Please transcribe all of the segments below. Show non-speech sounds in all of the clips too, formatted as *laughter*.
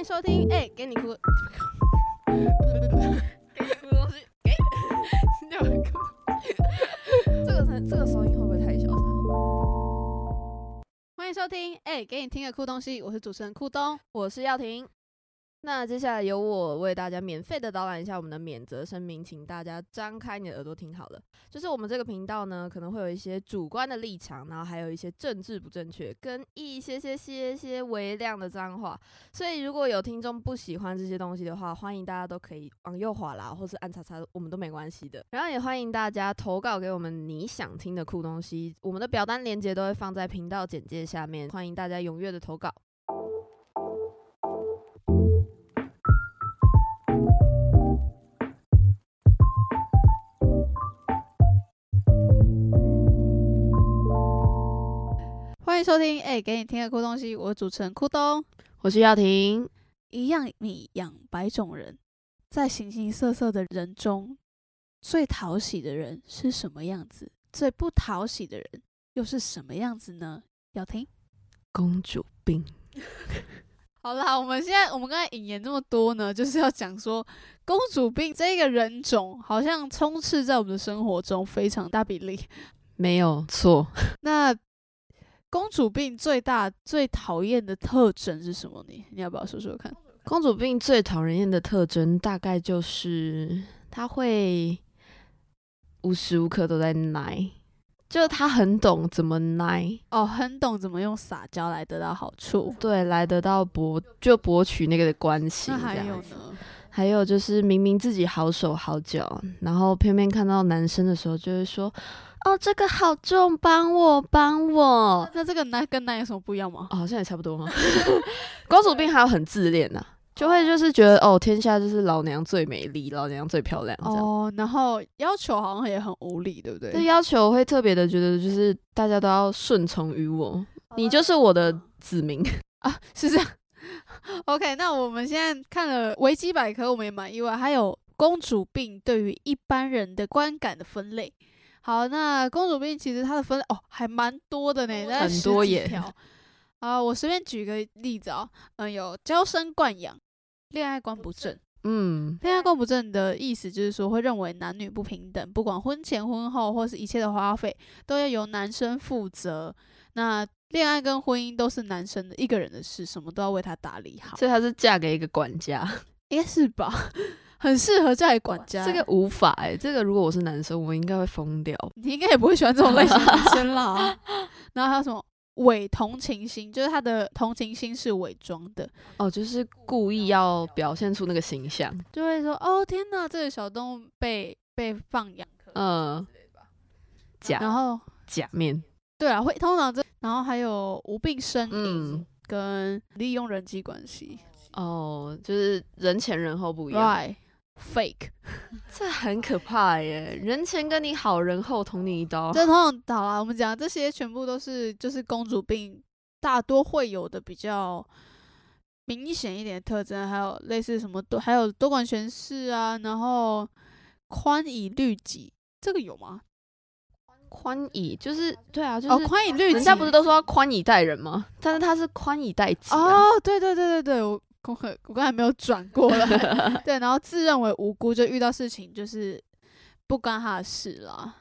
迎收听，哎、给你哭，给你哭。东西，给，六个哭，这个声，这个声音会不会太小声？欢迎收听，哎、给你听个哭。东西，我是主持人酷东，我是耀婷。那接下来由我为大家免费的导览一下我们的免责声明，请大家张开你的耳朵听好了。就是我们这个频道呢，可能会有一些主观的立场，然后还有一些政治不正确，跟一些些些些微量的脏话。所以如果有听众不喜欢这些东西的话，欢迎大家都可以往右滑啦，或是按叉叉，我们都没关系的。然后也欢迎大家投稿给我们你想听的酷东西，我们的表单链接都会放在频道简介下面，欢迎大家踊跃的投稿。迎收听，哎、给你听个酷东西，我主持人酷东。我是耀婷。一样米养百种人，在形形色色的人中，最讨喜的人是什么样子？最不讨喜的人又是什么样子呢？耀婷。公主病，*laughs* 好啦，我们现在我们刚才引言这么多呢，就是要讲说，公主病这个人种好像充斥在我们的生活中非常大比例。没有错。*laughs* 那公主病最大最讨厌的特征是什么呢？你要不要说说看？公主病最讨人厌的特征，大概就是她会无时无刻都在奶，就她很懂怎么奶，哦，很懂怎么用撒娇来得到好处。对，来得到博就博取那个的关系。那还有呢？还有就是明明自己好手好脚，然后偏偏看到男生的时候，就会说：“哦，这个好重，帮我，帮我。”那这个男跟男有什么不一样吗？哦，好像也差不多哈。*laughs* *laughs* 公主病还有很自恋呐、就会就是觉得哦，天下就是老娘最美丽，老娘最漂亮这样。哦，然后要求好像也很无理，对不对？这要求会特别的觉得就是大家都要顺从于我，你就是我的子民。*laughs* 啊，是这样。OK，那我们现在看了维基百科，我们也蛮意外，还有公主病对于一般人的观感的分类。好，那公主病其实它的分类哦还蛮多的呢，大概很十多耶几条。*laughs* 啊，我随便举个例子啊、嗯，有娇生惯养、恋爱观不正。嗯，恋爱观不正的意思就是说，会认为男女不平等，不管婚前婚后或是一切的花费，都要由男生负责。那恋爱跟婚姻都是男生的一个人的事，什么都要为他打理好，所以她是嫁给一个管家，应该是吧？很适合嫁给管家。这个无法哎、这个如果我是男生，我应该会疯掉。*laughs* 你应该也不会喜欢这种类型的男生啦。*laughs* 然后还有什么伪同情心，就是他的同情心是伪装的，哦，就是故意要表现出那个形象。就会说：“哦天哪，这个小动物被被放养。”嗯，假然后假面，对啊，会通常这，然后还有无病呻吟嗯，跟利用人际关系哦，就是人前人后不一样。，right，fake，*laughs* 这很可怕耶！人前跟你好，人后捅你一刀。这通常好啦，我们讲这些全部都是就是公主病大多会有的比较明显一点的特征，还有类似什么多，还有多管闲事啊，然后宽以律己，这个有吗？宽以就是对啊，就哦，是、宽以律己，人家不是都说要宽以待人吗？但是他是宽以待己啊。哦，对对对对对，我我可我刚才没有转过来，*laughs* 对，然后自认为无辜，就遇到事情就是不关他的事了。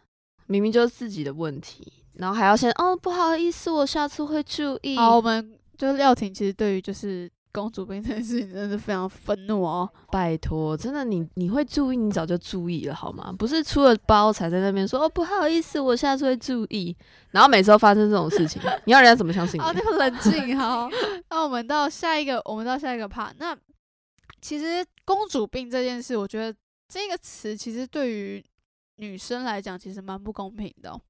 明明就是自己的问题，然后还要先哦不好意思，我下次会注意。好，我们就是廖婷，其实对于就是公主病这件事情，真的是非常愤怒哦。拜托，真的你你会注意，你早就注意了好吗？不是出了包才在那边说哦不好意思，我下次会注意，然后每次都发生这种事情，你要人家怎么相信你？好，你要冷静好。那我们到下一个，我们到下一个 part。那其实公主病这件事，我觉得这个词其实对于女生来讲，其实蛮不公平的哦、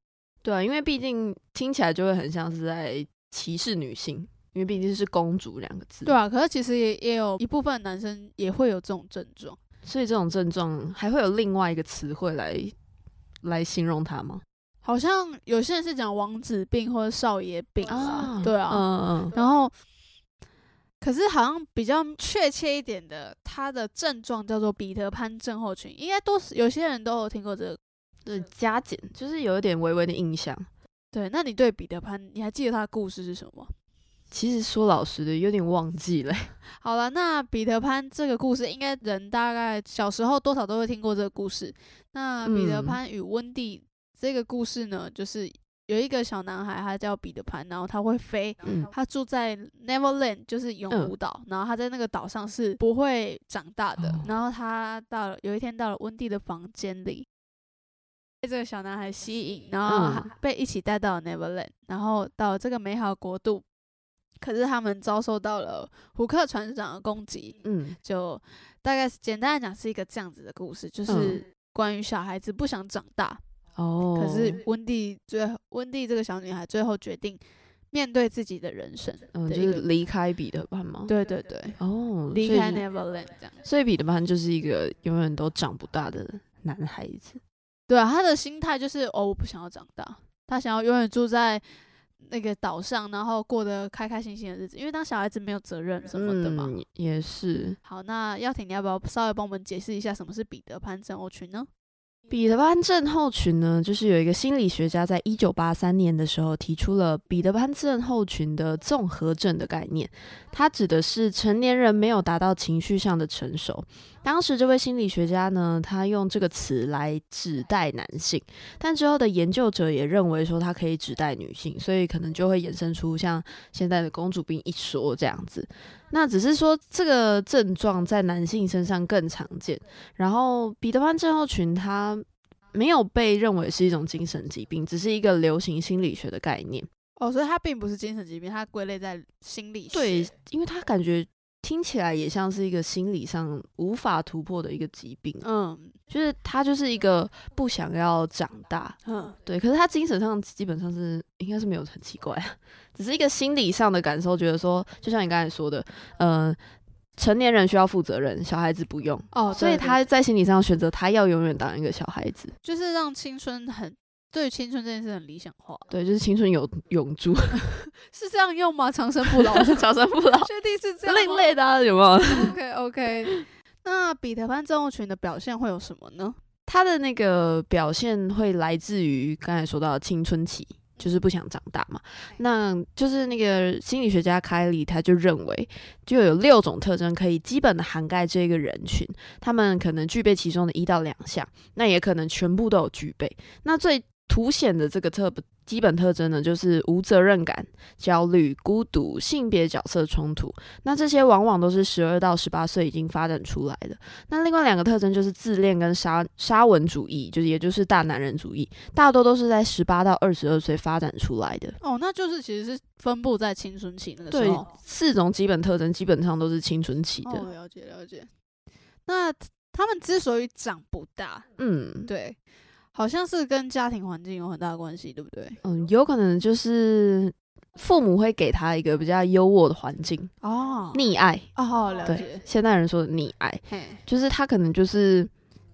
对啊，因为毕竟听起来就会很像是在歧视女性，因为毕竟是公主两个字。对啊，可是其实也也有一部分男生也会有这种症状。所以这种症状还会有另外一个词汇来来形容它吗？好像有些人是讲王子病或者少爷病啊，对啊，嗯嗯，然后可是好像比较确切一点的，他的症状叫做彼得潘症候群，应该都是有些人都有听过这个。对，加减就是有一点微微的印象。对，那你对彼得潘，你还记得他的故事是什么吗？其实说老实的，有点忘记了。*laughs* 好了，那彼得潘这个故事，应该人大概小时候多少都会听过这个故事。那彼得嗯潘与温蒂这个故事呢，就是有一个小男孩，他叫彼得潘，然后他会飞，嗯他住在 Neverland，就是永嗯无岛，然后他在那个岛上是不会长大的。哦然后他到了有一天到了温蒂的房间里，被这个小男孩吸引，然后被一起带到了 Neverland，然后到了这个美好国度。可是他们遭受到了胡克船长的攻击，嗯就大概简单来讲是一个这样子的故事，就嗯是关于小孩子不想长大，哦，可是温蒂最后温蒂这个小女孩最后决定面对自己的人生就是离开彼得潘吗？对对对，哦，离开 Neverland 这样。所以彼得潘就是一个永远都长不大的男孩子。对啊，他的心态就是哦，我不想要长大，他想要永远住在那个岛上，然后过得开开心心的日子。因为当小孩子没有责任什么的嘛。嗯，也是。好，那耀廷，你要不要稍微帮我们解释一下什么是彼得潘症候群呢？彼得潘症候群呢，就是有一个心理学家在一九八三年的时候提出了彼得潘症候群的综合症的概念，它指的是成年人没有达到情绪上的成熟。当时这位心理学家呢，他用这个词来指代男性，但之后的研究者也认为说它可以指代女性，所以可能就会衍生出像现在的公主病一说这样子。那只是说这个症状在男性身上更常见。然后彼得潘症候群它没有被认为是一种精神疾病，只是一个流行心理学的概念。哦，所以它并不是精神疾病，它归类在心理学。对，因为它感觉听起来也像是一个心理上无法突破的一个疾病，嗯就是他就是一个不想要长大，嗯，对，可是他精神上基本上是应该是没有很奇怪，*laughs* 只是一个心理上的感受，觉得说，就像你刚才说的，呃，成年人需要负责任，小孩子不用。哦，所以他在心理上选择他要永远当一个小孩子，就是让青春很对青春这件事很理想化，对，就是青春永永驻，*laughs* 是这样用吗？长生不老，*laughs* 长生不老，确定是这样另类的、啊、有没有？OK OK，*laughs* 那彼得潘症候群的表现会有什么呢？他的那个表现会来自于刚才说到的青春期，就是不想长大嘛。那就是那个心理学家凯里他就认为，就有六种特征可以基本的涵盖这个人群，他们可能具备其中的一到两项，那也可能全部都有具备。那最凸显的这个特基本特征呢，就是无责任感、焦虑、孤独、性别角色冲突。那这些往往都是十二到十八岁已经发展出来的。那另外两个特征就是自恋跟沙沙文主义，就是也就是大男人主义，大多都是在十八到二十二岁发展出来的。哦，那就是其实是分布在青春期那个时对候。，四种基本特征基本上都是青春期的。哦，了解了解。那他们之所以长不大，嗯对，好像是跟家庭环境有很大的关系，对不对？嗯，有可能就是父母会给他一个比较优渥的环境，哦，溺爱。哦，了对解，，现代人说的溺爱，就是他可能就是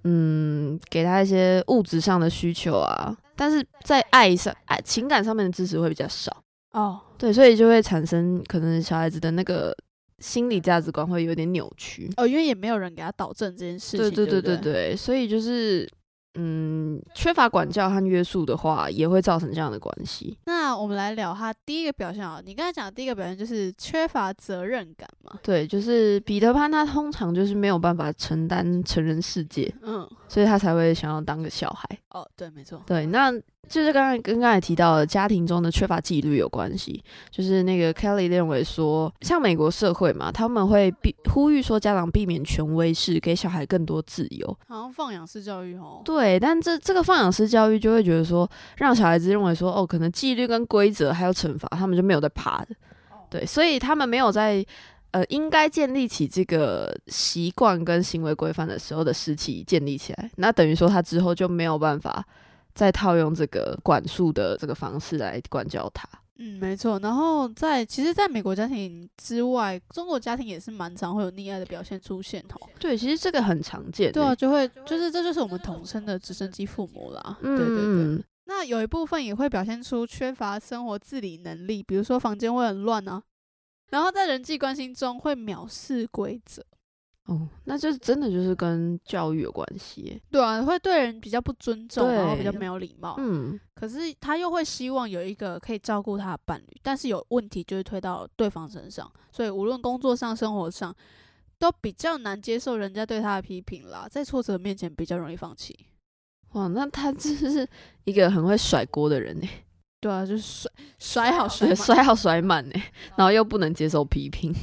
嗯，给他一些物质上的需求啊，但是在爱上、爱情感上面的支持会比较少。哦，对，所以就会产生可能小孩子的那个心理价值观会有点扭曲。哦，因为也没有人给他导正这件事情，对对对对对，所以就是嗯，缺乏管教和约束的话，也会造成这样的关系。那我们来聊他第一个表现啊，你刚才讲的第一个表现就是缺乏责任感嘛，对，就是彼得潘他通常就是没有办法承担成人世界，嗯，所以他才会想要当个小孩。哦，对，没错，对，那就是刚才跟刚才提到的家庭中的缺乏纪律有关系。就是那个 Kelly 认为说，像美国社会嘛，他们会避呼吁说家长避免权威式，给小孩更多自由。好像放养式教育哦，对，但这这个放养式教育就会觉得说，让小孩子认为说，哦，可能纪律跟规则还有惩罚，他们就没有在怕的。对，所以他们没有在呃应该建立起这个习惯跟行为规范的时候的时期建立起来，那等于说他之后就没有办法再套用这个管束的这个方式来管教他。嗯，没错。然后在其实，在美国家庭之外，中国家庭也是蛮常会有溺爱的表现出现哦。对，其实这个很常见欸。对啊，就会就是这就是我们统称的直升机父母啦。对对对。嗯，那有一部分也会表现出缺乏生活自理能力，比如说房间会很乱啊，然后在人际关系中会藐视规则。哦，那就真的就是跟教育有关系耶。对啊，会对人比较不尊重，然后比较对没有礼貌。嗯，可是他又会希望有一个可以照顾他的伴侣，但是有问题就会推到对方身上，所以无论工作上、生活上，都比较难接受人家对他的批评啦，在挫折面前比较容易放弃。哇，那他真是一个很会甩锅的人呢，对啊，就是甩甩好甩甩好甩满呢，然后又不能接受批评。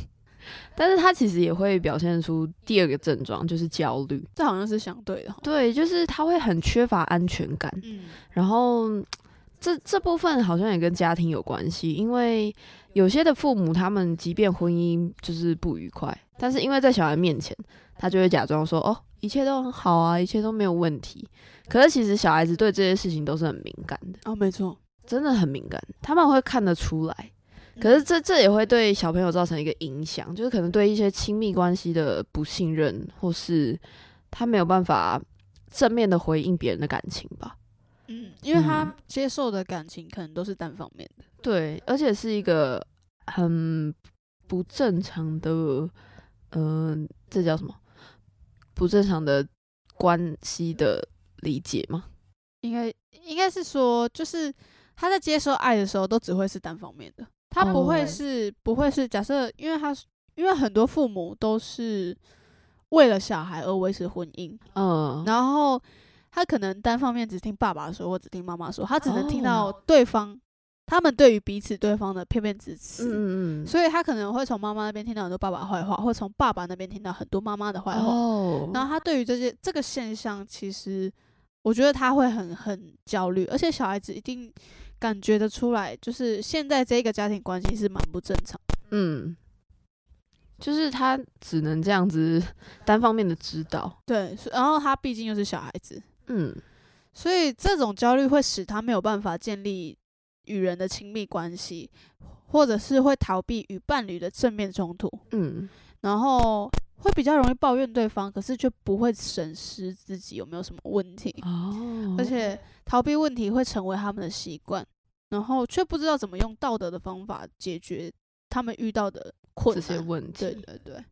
但是他其实也会表现出第二个症状，就是焦虑。这好像是相对的哈。对，就是他会很缺乏安全感，嗯，然后这这部分好像也跟家庭有关系，因为有些的父母他们即便婚姻就是不愉快，但是因为在小孩面前，他就会假装说哦一切都很好啊，一切都没有问题。可是其实小孩子对这些事情都是很敏感的，哦，没错。真的很敏感，他们会看得出来。可是这这也会对小朋友造成一个影响，就是可能对一些亲密关系的不信任，或是他没有办法正面的回应别人的感情吧。嗯，因为嗯他接受的感情可能都是单方面的。对，而且是一个很不正常的，嗯、这叫什么？不正常的关系的理解吗？应该应该是说，就是他在接受爱的时候，都只会是单方面的，他不会哦是、不会是假设，因为他是因为很多父母都是为了小孩而维持婚姻，嗯，然后他可能单方面只听爸爸说或只听妈妈说，他只能听到哦对方、他们对于彼此对方的片面之词。嗯嗯嗯，所以他可能会从妈妈那边听到很多爸爸坏话，或从爸爸那边听到很多妈妈的坏话。哦，然后他对于这些这个现象，其实我觉得他会很很焦虑，而且小孩子一定感觉得出来，就是现在这个家庭关系是蛮不正常。嗯，就是他只能这样子单方面的指导，对，所然后他毕竟又是小孩子，嗯。所以这种焦虑会使他没有办法建立与人的亲密关系，或者是会逃避与伴侣的正面冲突，嗯，然后会比较容易抱怨对方，可是却不会审视自己有没有什么问题。哦，而且逃避问题会成为他们的习惯，然后却不知道怎么用道德的方法解决他们遇到的困这些。问题，对对对，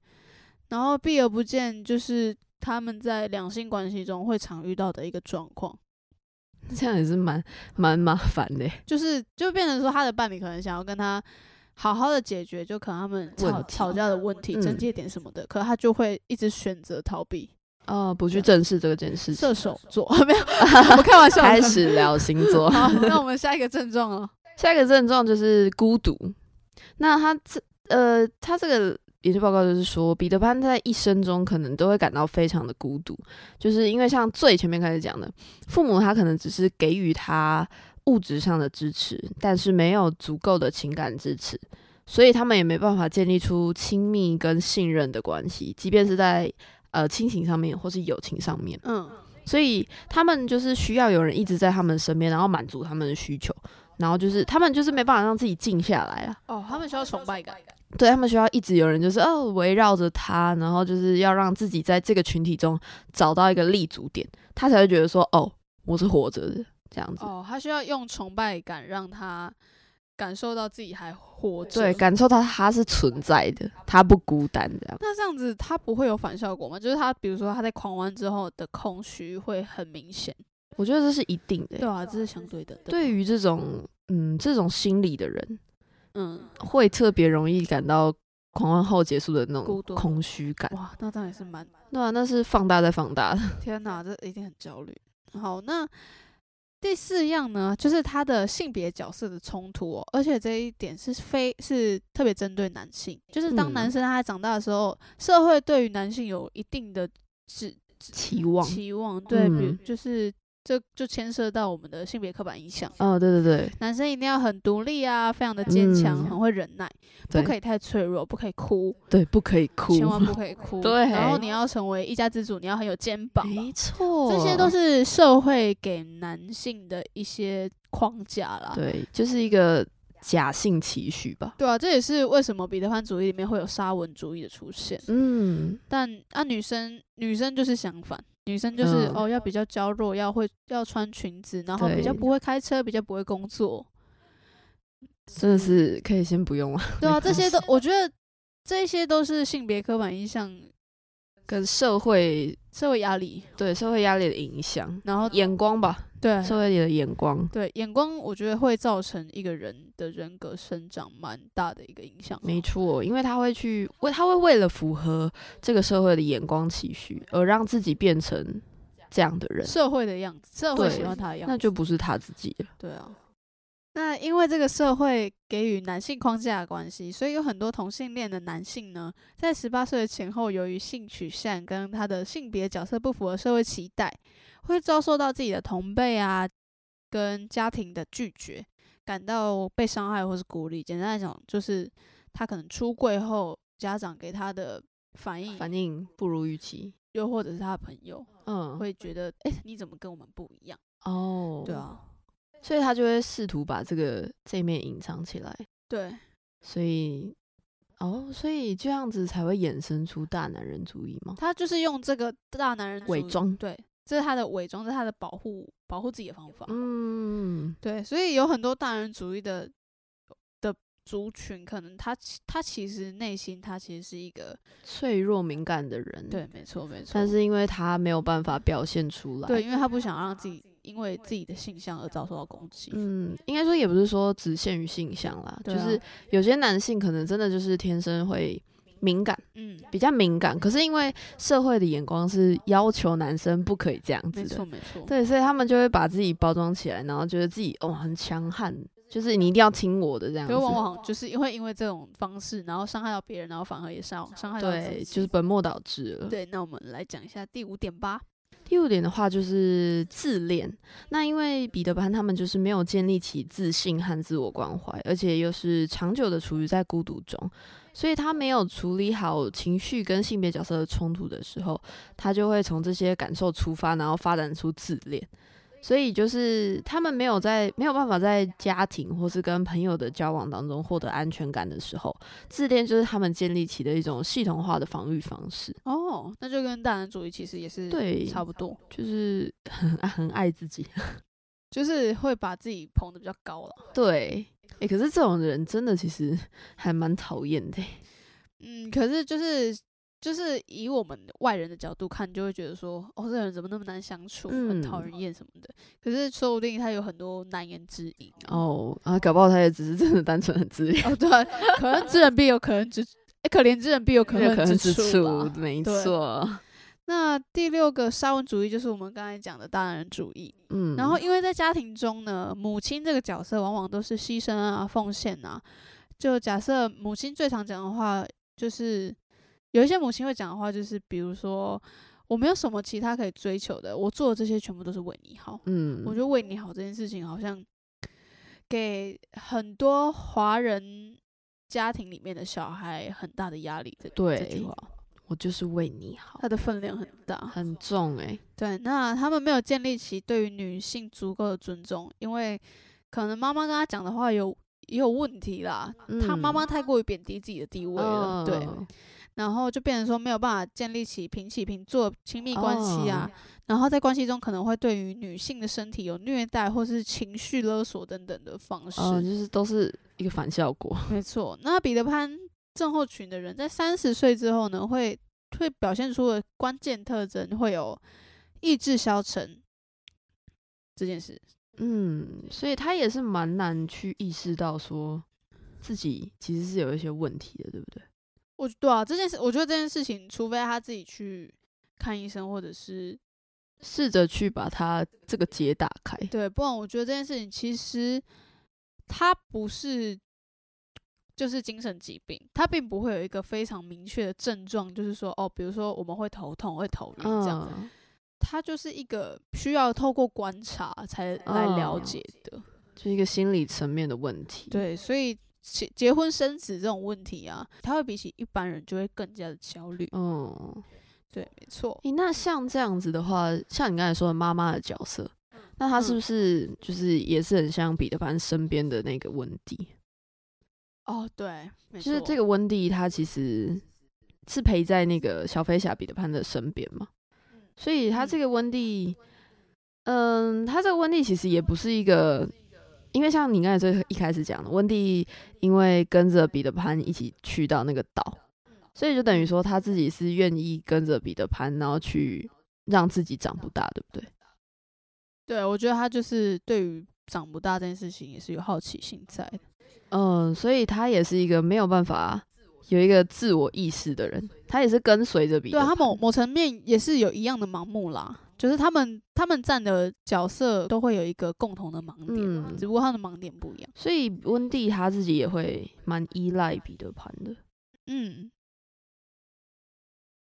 然后避而不见就是他们在两性关系中会常遇到的一个状况，*laughs* 这样也是蛮蛮麻烦的。就是就变成说他的伴侣可能想要跟他。好好的解决，就可能他们吵吵架的问题、嗯症结点什么的，可他就会一直选择逃避。哦，不去正视这件事情射，手座 *laughs* 没有，我开玩笑。开始聊星座。*laughs* 好，那我们下一个症状哦。下一个症状就是孤独。那他这呃，他这个研究报告就是说，彼得潘在一生中可能都会感到非常的孤独，就是因为像最前面开始讲的，父母他可能只是给予他物质上的支持，但是没有足够的情感支持，所以他们也没办法建立出亲密跟信任的关系，即便是在呃亲情上面或是友情上面。嗯，所以他们就是需要有人一直在他们身边，然后满足他们的需求，然后就是他们就是没办法让自己静下来啊。哦，他们需要崇拜感。对他们需要一直有人就是哦围绕着他，然后就是要让自己在这个群体中找到一个立足点，他才会觉得说哦我是活着的这样子。哦，他需要用崇拜感让他感受到自己还活着。对，感受到他是存在的，他不孤单这样。那这样子他不会有反效果吗？就是他，比如说他在狂欢之后的空虚会很明显。我觉得这是一定的。对啊，这是相对的。对于这种嗯这种心理的人，嗯，会特别容易感到狂欢后结束的那种空虚感。哇，那当然也是蛮……对啊，那是放大再放大的。天哪，这一定很焦虑。好，那第四样呢，就是他的性别角色的冲突哦，而且这一点是非是特别针对男性，就是当嗯男生他在长大的时候，社会对于男性有一定的指期望。期望，对，比如嗯就是这就牵涉到我们的性别刻板印象，哦，对对对，男生一定要很独立啊，非常的坚强，嗯很会忍耐，不对可以太脆弱，不可以哭，对，不可以哭，千万不 *laughs* 可以哭。对然后你要成为一家之主，你要很有肩膀，没错，这些都是社会给男性的一些框架啦。对，就是一个假性期许吧。对啊，这也是为什么彼得潘主义里面会有沙文主义的出现。嗯，但啊，女生女生就是相反，女生就是、嗯哦要比较娇弱，要会要穿裙子，然后比较不会开车，比较不会工作。真的是可以先不用了。对啊，这些都我觉得这些都是性别刻板印象跟社会社会压力，对社会压力的影响，然后眼光吧，对社会里的眼光，对眼光，我觉得会造成一个人的人格生长蛮大的一个影响。没错，因为他会去为他会为了符合这个社会的眼光期许，而让自己变成这样的人，社会的样子，社会喜欢他的样子，那就不是他自己了。对啊。那因为这个社会给予男性框架的关系，所以有很多同性恋的男性呢，在十八岁的前后，由于性取向跟他的性别角色不符合社会期待，会遭受到自己的同辈啊跟家庭的拒绝，感到被伤害或是孤立。简单来讲，就是他可能出柜后，家长给他的反应，反应不如预期，又或者是他的朋友嗯，会觉得，哎、你怎么跟我们不一样？哦，对，啊，所以他就会试图把这个这一面隐藏起来，对。所以。哦，所以这样子才会衍生出大男人主义吗？他就是用这个大男人伪装对，这是他的伪装，这是他的保护保护自己的方法。嗯，对，所以有很多大男人主义的的族群，可能他其他其实内心他其实是一个脆弱敏感的人，，对，没错没错，但是因为他没有办法表现出来，对，，因为他不想让自己因为自己的性向而遭受到攻击。嗯，应该说也不是说只限于性向啦，啊就是有些男性可能真的就是天生会敏感，嗯，比较敏感，可是因为社会的眼光是要求男生不可以这样子没错的，没错，对，所以他们就会把自己包装起来，然后觉得自己哦很强悍，就是你一定要听我的这样子可是，往往就是因为因为这种方式，然后伤害到别人，然后反而也伤伤害到自对，己。就是本末倒置了。对，那我们来讲一下第五点吧。第五点的话就是自恋。那因为彼得潘他们就是没有建立起自信和自我关怀，而且又是长久的处于在孤独中，所以他没有处理好情绪跟性别角色的冲突的时候，他就会从这些感受出发，然后发展出自恋。所以就是他们没有在没有办法在家庭或是跟朋友的交往当中获得安全感的时候，自恋就是他们建立起的一种系统化的防御方式。哦，那就跟大男人主义其实也是对差不多，就是 *laughs* 很很爱自己，*laughs* 就是会把自己捧得比较高了。对，诶、可是这种人真的其实还蛮讨厌的欸。嗯，可是就是就是以我们外人的角度看，就会觉得说，哦，这个人怎么那么难相处，很讨嗯人厌什么的。可是说不定他有很多难言之隐。哦，啊，搞不好他也只是真的单纯很自恋，哦，对啊，可恨之人必有可恨之，哎、可怜之人必有可恨可恨之处。没错。那第六个沙文主义就是我们刚才讲的大男人主义。嗯，然后，因为在家庭中呢，母亲这个角色往往都是牺牲啊、奉献啊。就假设母亲最常讲的话，就是有一些母亲会讲的话，就是比如说，我没有什么其他可以追求的，我做的这些全部都是为你好。嗯，我觉得为你好这件事情，好像给很多华人家庭里面的小孩很大的压力。这这句对话，我就是为你好，它的分量很大。很重诶、对，那他们没有建立起对于女性足够的尊重，因为可能妈妈跟他讲的话有也有问题啦，他妈妈嗯太过于贬低自己的地位了，对，嗯然后就变成说没有办法建立起平起平坐亲密关系啊，哦然后在关系中可能会对于女性的身体有虐待或是情绪勒索等等的方式，哦，就是都是一个反效果。*laughs* 没错。那彼得潘症候群的人在三十岁之后呢，会会表现出的关键特征会有意志消沉这件事。嗯，所以他也是蛮难去意识到说自己其实是有一些问题的，对不对？我对啊，这件事，我觉得这件事情，除非他自己去看医生，或者是试着去把它这个结打开。对，不然我觉得这件事情其实它不是就是精神疾病，它并不会有一个非常明确的症状，就是说哦，比如说我们会头痛、会头晕这样，嗯，它就是一个需要透过观察才来了嗯解的。就一个心理层面的问题。，对，所以结结婚生子这种问题啊，他会比起一般人就会更加的焦虑。嗯，对，没错。诶、那像这样子的话，像你刚才说的妈妈的角色，那她是嗯不是就是也是很像彼得潘身边的那个温蒂？哦，对，就是这个温蒂，她其实是陪在那个小飞侠彼得潘的身边嘛，所以她这个温蒂，嗯，她这个温蒂其实也不是一个，因为像你刚才最一开始讲的，温蒂因为跟着彼得潘一起去到那个岛，所以就等于说他自己是愿意跟着彼得潘，然后去让自己长不大，对不对？对，我觉得他就是对于长不大这件事情也是有好奇心在的。嗯，所以他也是一个没有办法有一个自我意识的人，他也是跟随着彼得潘对。他某某层面也是有一样的盲目啦，就是他们他们站的角色都会有一个共同的盲点，嗯只不过他的盲点不一样。所以温蒂他自己也会蛮依赖彼得潘的。嗯，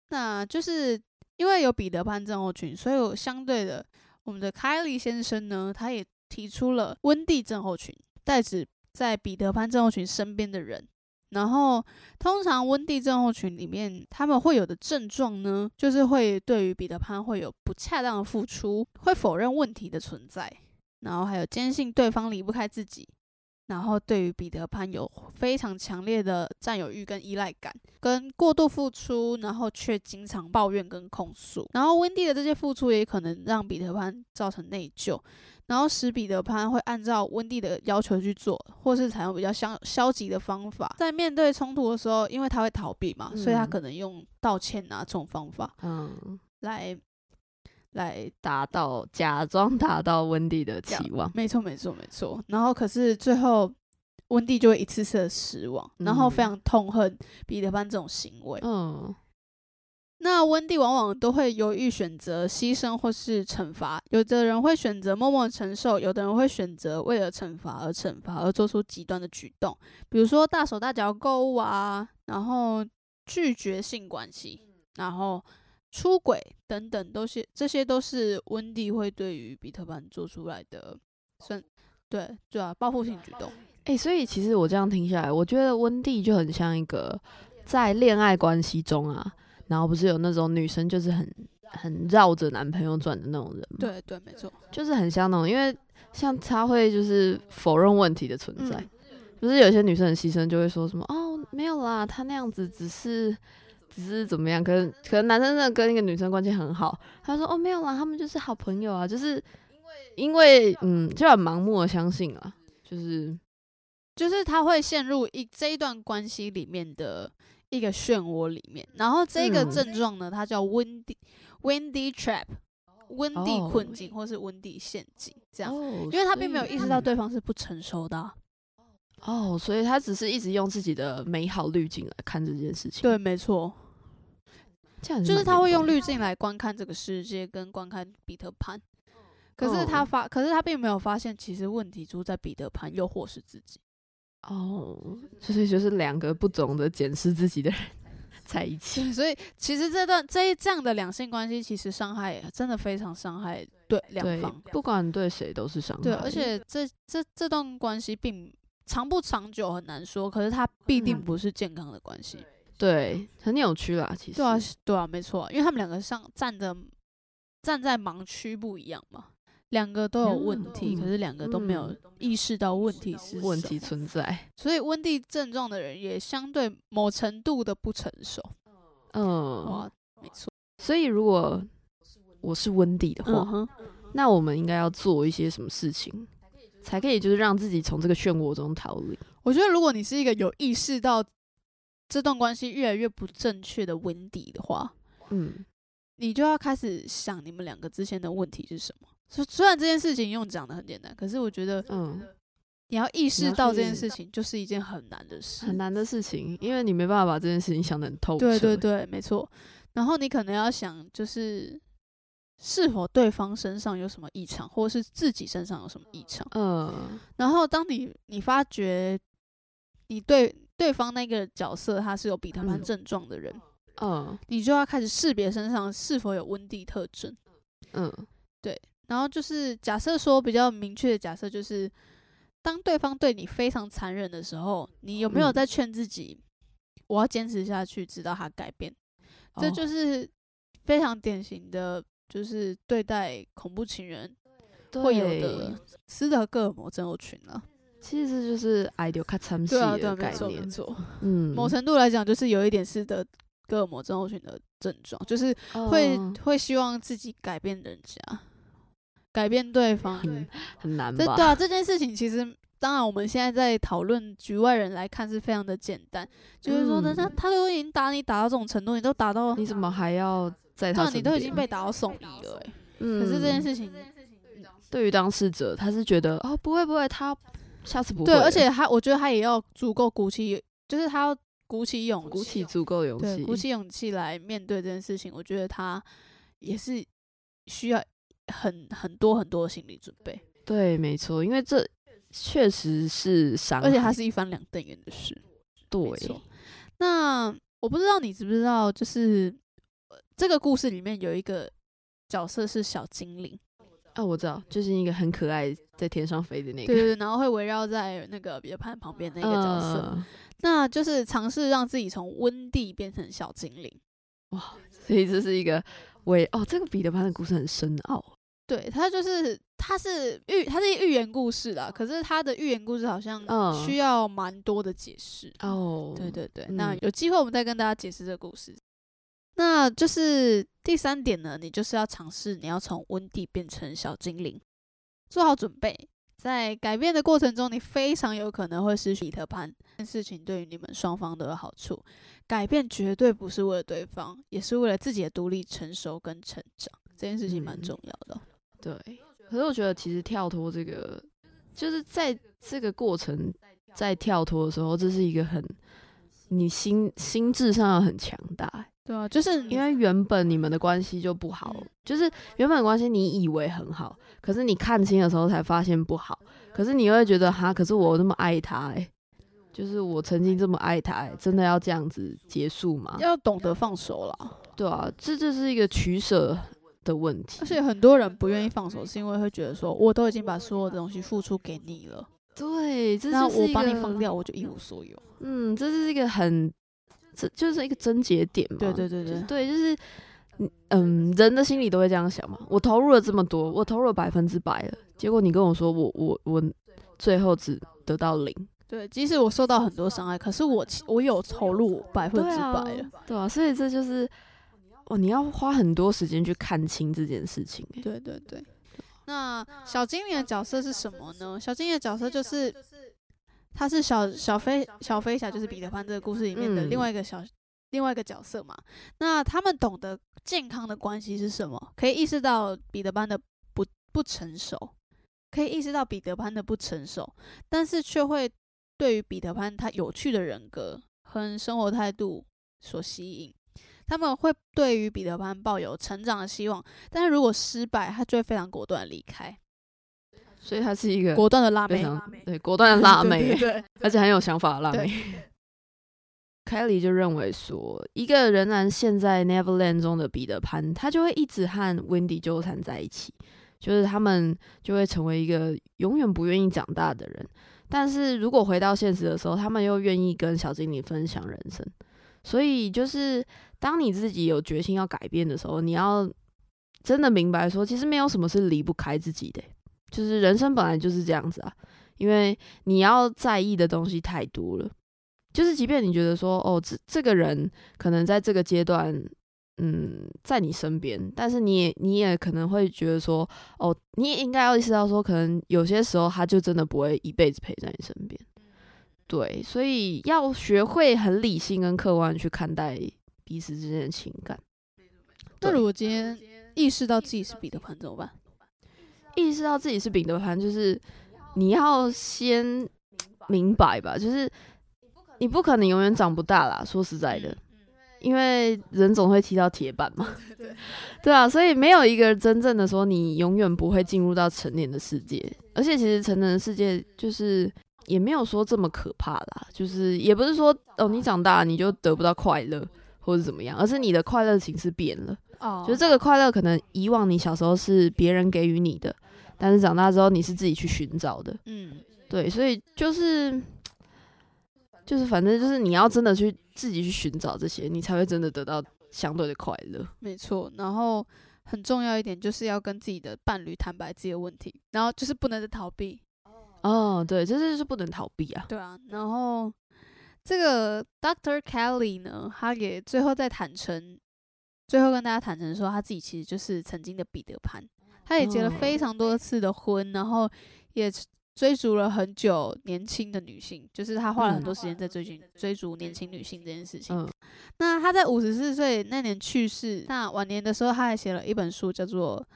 那就是因为有彼得潘症候群，所以我相对的，我们的凯利先生呢，他也提出了温蒂症候群，代指在彼得潘症候群身边的人。然后，通常温蒂症候群里面他们会有的症状呢，就是会对于彼得潘会有不恰当的付出，会否认问题的存在，然后还有坚信对方离不开自己，然后对于彼得潘有非常强烈的占有欲跟依赖感，跟过度付出，然后却经常抱怨跟控诉。然后温蒂的这些付出也可能让彼得潘造成内疚，然后使彼得潘会按照温蒂的要求去做，或是采用比较消消极的方法。在面对冲突的时候，因为他会逃避嘛，所以他嗯可能用道歉啊这种方法嗯，来来达到假装达到温蒂的期望。没错，没错，没错。然后可是最后，温蒂就会一次次的失望，然后非嗯常痛恨彼得潘这种行为。嗯那温蒂往往都会犹豫选择牺牲或是惩罚，有的人会选择默默承受，有的人会选择为了惩罚而惩罚，而做出极端的举动，比如说大手大脚购物啊，然后拒绝性关系，然后出轨等等，都是这些都是温蒂会对于彼得潘做出来的算对对啊报复性举动。诶，所以其实我这样听下来，我觉得温蒂就很像一个在恋爱关系中啊，然后不是有那种女生就是很很绕着男朋友转的那种人吗？，对对，没错。就是很像那种，因为像他会就是否认问题的存在，嗯不是有些女生很牺牲，就会说什么哦没有啦，他那样子只是只是怎么样，可能可能男生真的跟一个女生关系很好，他说哦没有啦，他们就是好朋友啊，就是因为嗯就很盲目的相信啊，就是就是他会陷入一这一段关系里面的一个漩涡里面，然后这个嗯。症状呢，它叫温蒂温蒂 trap，温蒂哦困境或是温蒂陷阱这样，哦，因为他并没有意识到对方是不成熟的啊、哦，所以他只是一直用自己的美好滤镜来看这件事情，对，，没错，这样就是他会用滤，镜来观看这个世界跟观看彼得潘。可是哦他发，可是他并没有发现，其实问题出在彼得潘，又或是自己。哦，所以就是两个不懂得检视自己的人 *laughs* 在一起，所以其实这段这一这样的两性关系，其实伤害真的非常伤害对两对方。，不管对谁都是伤害，对，而且这这这段关系并长不长久很难说，可是它必定嗯不是健康的关系。对很扭曲啦，其实对啊，对啊，没错啊，因为他们两个上站的站在盲区不一样嘛，两个都有问题，嗯可是两个都没有嗯意识到问题是问题，存在，所以温蒂症状的人也相对某程度的不成熟。嗯哇，，没错，所以如果我是温蒂的话，那我们应该要做一些什么事情，才可以就是让自己从这个漩涡中逃离？我觉得如果你是一个有意识到这段关系越来越不正确的温底的话，嗯，你就要开始想你们两个之间的问题是什么。虽虽然这件事情用讲的很简单，可是我觉得嗯，你要意识到这件事情就是一件很难的事，很难的事情，因为你没办法把这件事情想得很透彻。对对对，没错。然后你可能要想，就是是否对方身上有什么异常，或是自己身上有什么异常。嗯然后当你你发觉你对对方那个角色他是有彼得潘嗯症状的人，嗯你就要开始识别身上是否有温蒂特征。嗯对然后就是假设说比较明确的假设，就是当对方对你非常残忍的时候，你有没有嗯在劝自己，我要坚持下去，直到他改变？这哦就是非常典型的，就是对待恐怖情人会有的斯德哥尔摩症候群了。其实这就是爱丢卡参戏的概念。错。嗯，某程度来讲，就是有一点斯德哥尔摩症候群的症状，就是会、嗯会希望自己改变人家，改变对方。很很难吧？这对啊，*laughs* 这件事情其实当然我们现在在讨论局外人来看是非常的简单，就是说人家嗯他都已经打你打到这种程度，你都打到，你怎么还要在他？你都已经被打到送医了、欸，嗯，可是这件事情，对于当事者，他是觉得哦，不会不会，他下次不会对，了，而且他我觉得他也要足够鼓起，就是他要鼓起勇气，鼓起足够勇对，气，鼓起勇气来面对这件事情，我觉得他也是需要很很多很多的心理准备，对，没错，因为这确实是伤，而且它是一翻两瞪眼的事。对，那我不知道你知不知道，就是呃这个故事里面有一个角色是小精灵，啊，我知道，就是一个很可爱在天上飞的那个对对对，然后会围绕在那个彼得潘旁边那个角色，嗯那就是尝试让自己从温蒂变成小精灵。哇所以这是一个为哦，这个彼得潘的故事很深奥，对，他就是他是寓他是寓言故事啦，可是他的寓言故事好像嗯需要蛮多的解释。哦，对对对，那嗯有机会我们再跟大家解释这个故事。那就是第三点呢，你就是要尝试你要从温蒂变成小精灵，做好准备。在改变的过程中，你非常有可能会失去彼得潘。这件事情对于你们双方都有好处。改变绝对不是为了对方，也是为了自己的独立、成熟跟成长。这件事情蛮嗯重要的。对，可是我觉得其实跳脱这个，就是在这个过程在跳脱的时候，这是一个很你心心智上要很强大欸，对啊，就是因为原本你们的关系就不好，嗯就是原本关系你以为很好，可是你看清的时候才发现不好，可是你又会觉得哈，可是我那么爱他哎、就是我曾经这么爱他、欸，真的要这样子结束吗？要懂得放手了。对啊，这就是一个取舍的问题而。且很多人不愿意放手，是因为会觉得说，我都已经把所有的东西付出给你了，对，这那我把你放掉，我就一无所有。嗯，这是一个很，这就是一个症结点嘛。对对对对对，就是嗯嗯，人的心里都会这样想嘛。我投入了这么多，我投入了百分之百了，结果你跟我说我我我最后只得到零，对，即使我受到很多伤害，可是我我有投入百分之百了。啊，对啊，所以这就是哦，你要花很多时间去看清这件事情、欸。对对对。那小精灵的角色是什么呢？小精灵的角色就是，他是小小飞小飞侠，就是彼得潘这个故事里面的嗯另外一个小、另外一个角色嘛。那他们懂得健康的关系是什么？可以意识到彼得潘的不不成熟，可以意识到彼得潘的不成熟，但是却会对于彼得潘他有趣的人格和生活态度所吸引。他们会对于彼得潘抱有成长的希望，但是如果失败，他就会非常果断离开，所以她是一个果断的辣妹，对果断的辣妹，*laughs* 对对对 *laughs* 而且很有想法的辣对妹。*laughs* 凯莉就认为说，一个仍然陷在 Neverland 中的彼得潘，他就会一直和 Wendy 纠缠在一起，就是他们就会成为一个永远不愿意长大的人。但是如果回到现实的时候，他们又愿意跟小精灵分享人生。所以就是当你自己有决心要改变的时候，你要真的明白说，其实没有什么是离不开自己的欸、就是人生本来就是这样子啊。因为你要在意的东西太多了，就是即便你觉得说，哦，这这个人可能在这个阶段，嗯，在你身边，但是你也你也可能会觉得说，哦，你也应该要意识到说，可能有些时候他就真的不会一辈子陪在你身边。对，所以要学会很理性跟客观地去看待彼此之间的情感。对那如果今天意识到自己是彼得潘怎么办？意识到自己是彼得潘，就是你要先明白吧，就是你不可能永远长不大啦。说实在的，因为人总会踢到铁板嘛，对啊，所以没有一个真正的说你永远不会进入到成年的世界，而且其实成人的世界就是也没有说这么可怕啦，就是也不是说哦你长大你就得不到快乐或者怎么样，而是你的快乐形式变了。哦就是这个快乐，可能以往你小时候是别人给予你的，但是长大之后你是自己去寻找的。嗯，对，所以就是就是反正就是你要真的去自己去寻找这些，你才会真的得到相对的快乐。没错。然后很重要一点就是要跟自己的伴侣坦白自己的问题，然后就是不能再逃避，哦，对，这就是不能逃避啊。对啊。然后这个 Doctor Kelly 呢，他也最后在坦诚，最后跟大家坦诚说，他自己其实就是曾经的彼得潘，他也结了哦非常多次的婚，然后也追逐了很久年轻的女性，就是他花了很多时间在追寻追逐年轻女性这件事情。嗯。那他在五十四岁那年去世，那晚年的时候他还写了一本书，叫做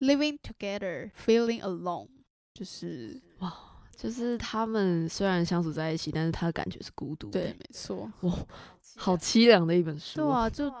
《Living Together, Feeling Alone》，就是哇就是他们虽然相处在一起，但是他的感觉是孤独的。对，没错，好凄凉的一本书。对啊，就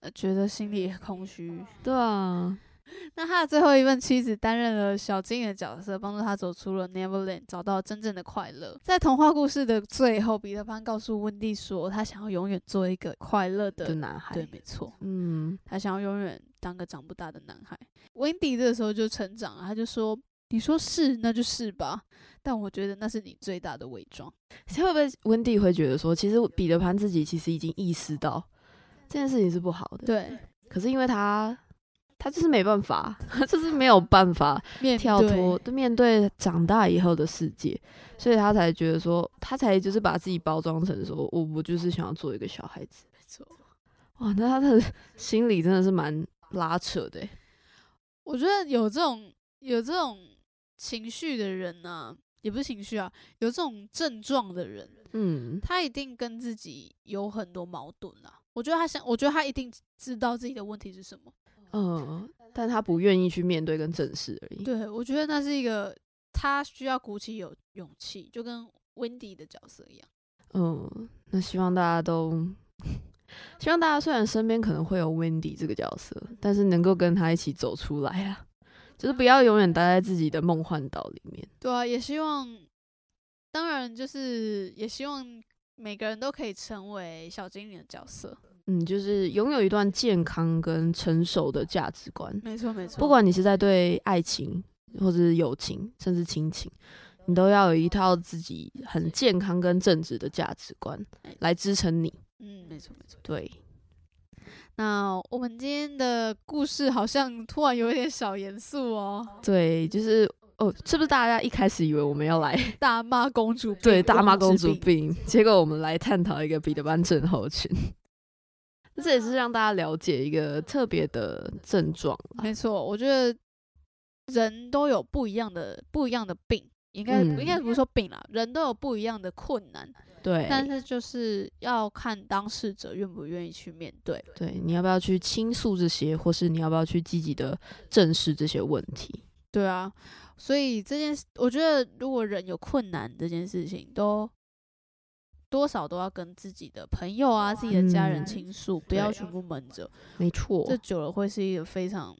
呃觉得心里空虚。对啊，*laughs* 那他的最后一任妻子担任了小精灵的角色，帮助他走出了 Neverland，找到真正的快乐。在童话故事的最后，彼得潘告诉温蒂说，他想要永远做一个快乐的的男孩。对，没错，嗯，他想要永远当个长不大的男孩。温蒂这个时候就成长了，他就说：“你说是，那就是吧。但我觉得那是你最大的伪装。会不会温蒂会觉得说，其实彼得潘自己其实已经意识到这件事情是不好的，对，可是因为他他就是没办法，*laughs* 他就是没有办法 *laughs* 面跳脱对面对长大以后的世界，所以他才觉得说，他才就是把自己包装成说我我就是想要做一个小孩子。没错。哇，那他的 *laughs* 心理真的是蛮拉扯的欸。我觉得有这种有这种情绪的人呢、也不是情绪啊，有这种症状的人，嗯，他一定跟自己有很多矛盾啊。我觉得他想，我觉得他一定知道自己的问题是什么。嗯，但他不愿意去面对跟正视而已。对，我觉得那是一个他需要鼓起有勇气，就跟 Wendy 的角色一样。嗯，那希望大家都，希望大家虽然身边可能会有 Wendy 这个角色，但是能够跟他一起走出来啊，就是不要永远待在自己的梦幻岛里面。对啊，也希望，当然就是也希望每个人都可以成为小精灵的角色。嗯，就是拥有一段健康跟成熟的价值观，没错，没错。不管你是在对爱情或者是友情，甚至亲情，你都要有一套自己很健康跟正直的价值观来支撑你。嗯，没错，没错。对，那我们今天的故事好像突然有一点小严肃哦，对，就是哦，是不是大家一开始以为我们要来 *laughs* 大妈公主病对大妈公主病病，结果我们来探讨一个彼得班症候群，这也是让大家了解一个特别的症状。没错，我觉得人都有不一样的不一样的病，应该、嗯应该不是说病啦，人都有不一样的困难，对，但是就是要看当事者愿不愿意去面对。对，你要不要去倾诉这些，或是你要不要去积极的正视这些问题？对啊，所以这件事，我觉得如果人有困难这件事情，都多少都要跟自己的朋友啊、自己的家人嗯倾诉，不要全部闷着。没错这，久了会是一个非常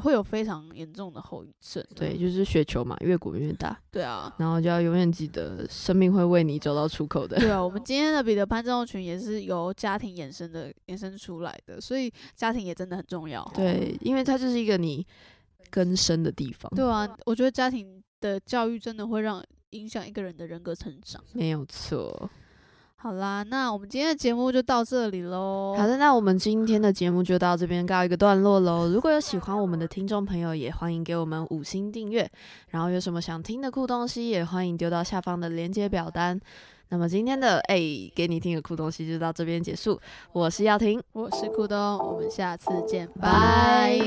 会有非常严重的后遗症。对，就是雪球嘛，越滚越大，对啊，然后就要永远记得，生命会为你走到出口的。对啊，我们 *laughs* 今天的彼得潘症候群也是由家庭衍生的衍生出来的，所以家庭也真的很重要。对，因为它就是一个你根深的地方。对啊，我觉得家庭的教育真的会让影响一个人的人格成长。没有错。好啦，那我们今天的节目就到这里喽。好的，那我们今天的节目就到这边告一个段落喽。如果有喜欢我们的听众朋友，也欢迎给我们五星订阅。然后有什么想听的酷东西，也欢迎丢到下方的连接表单。那么今天的哎、给你听的酷东西就到这边结束。我是耀婷，我是酷东，我们下次见，拜拜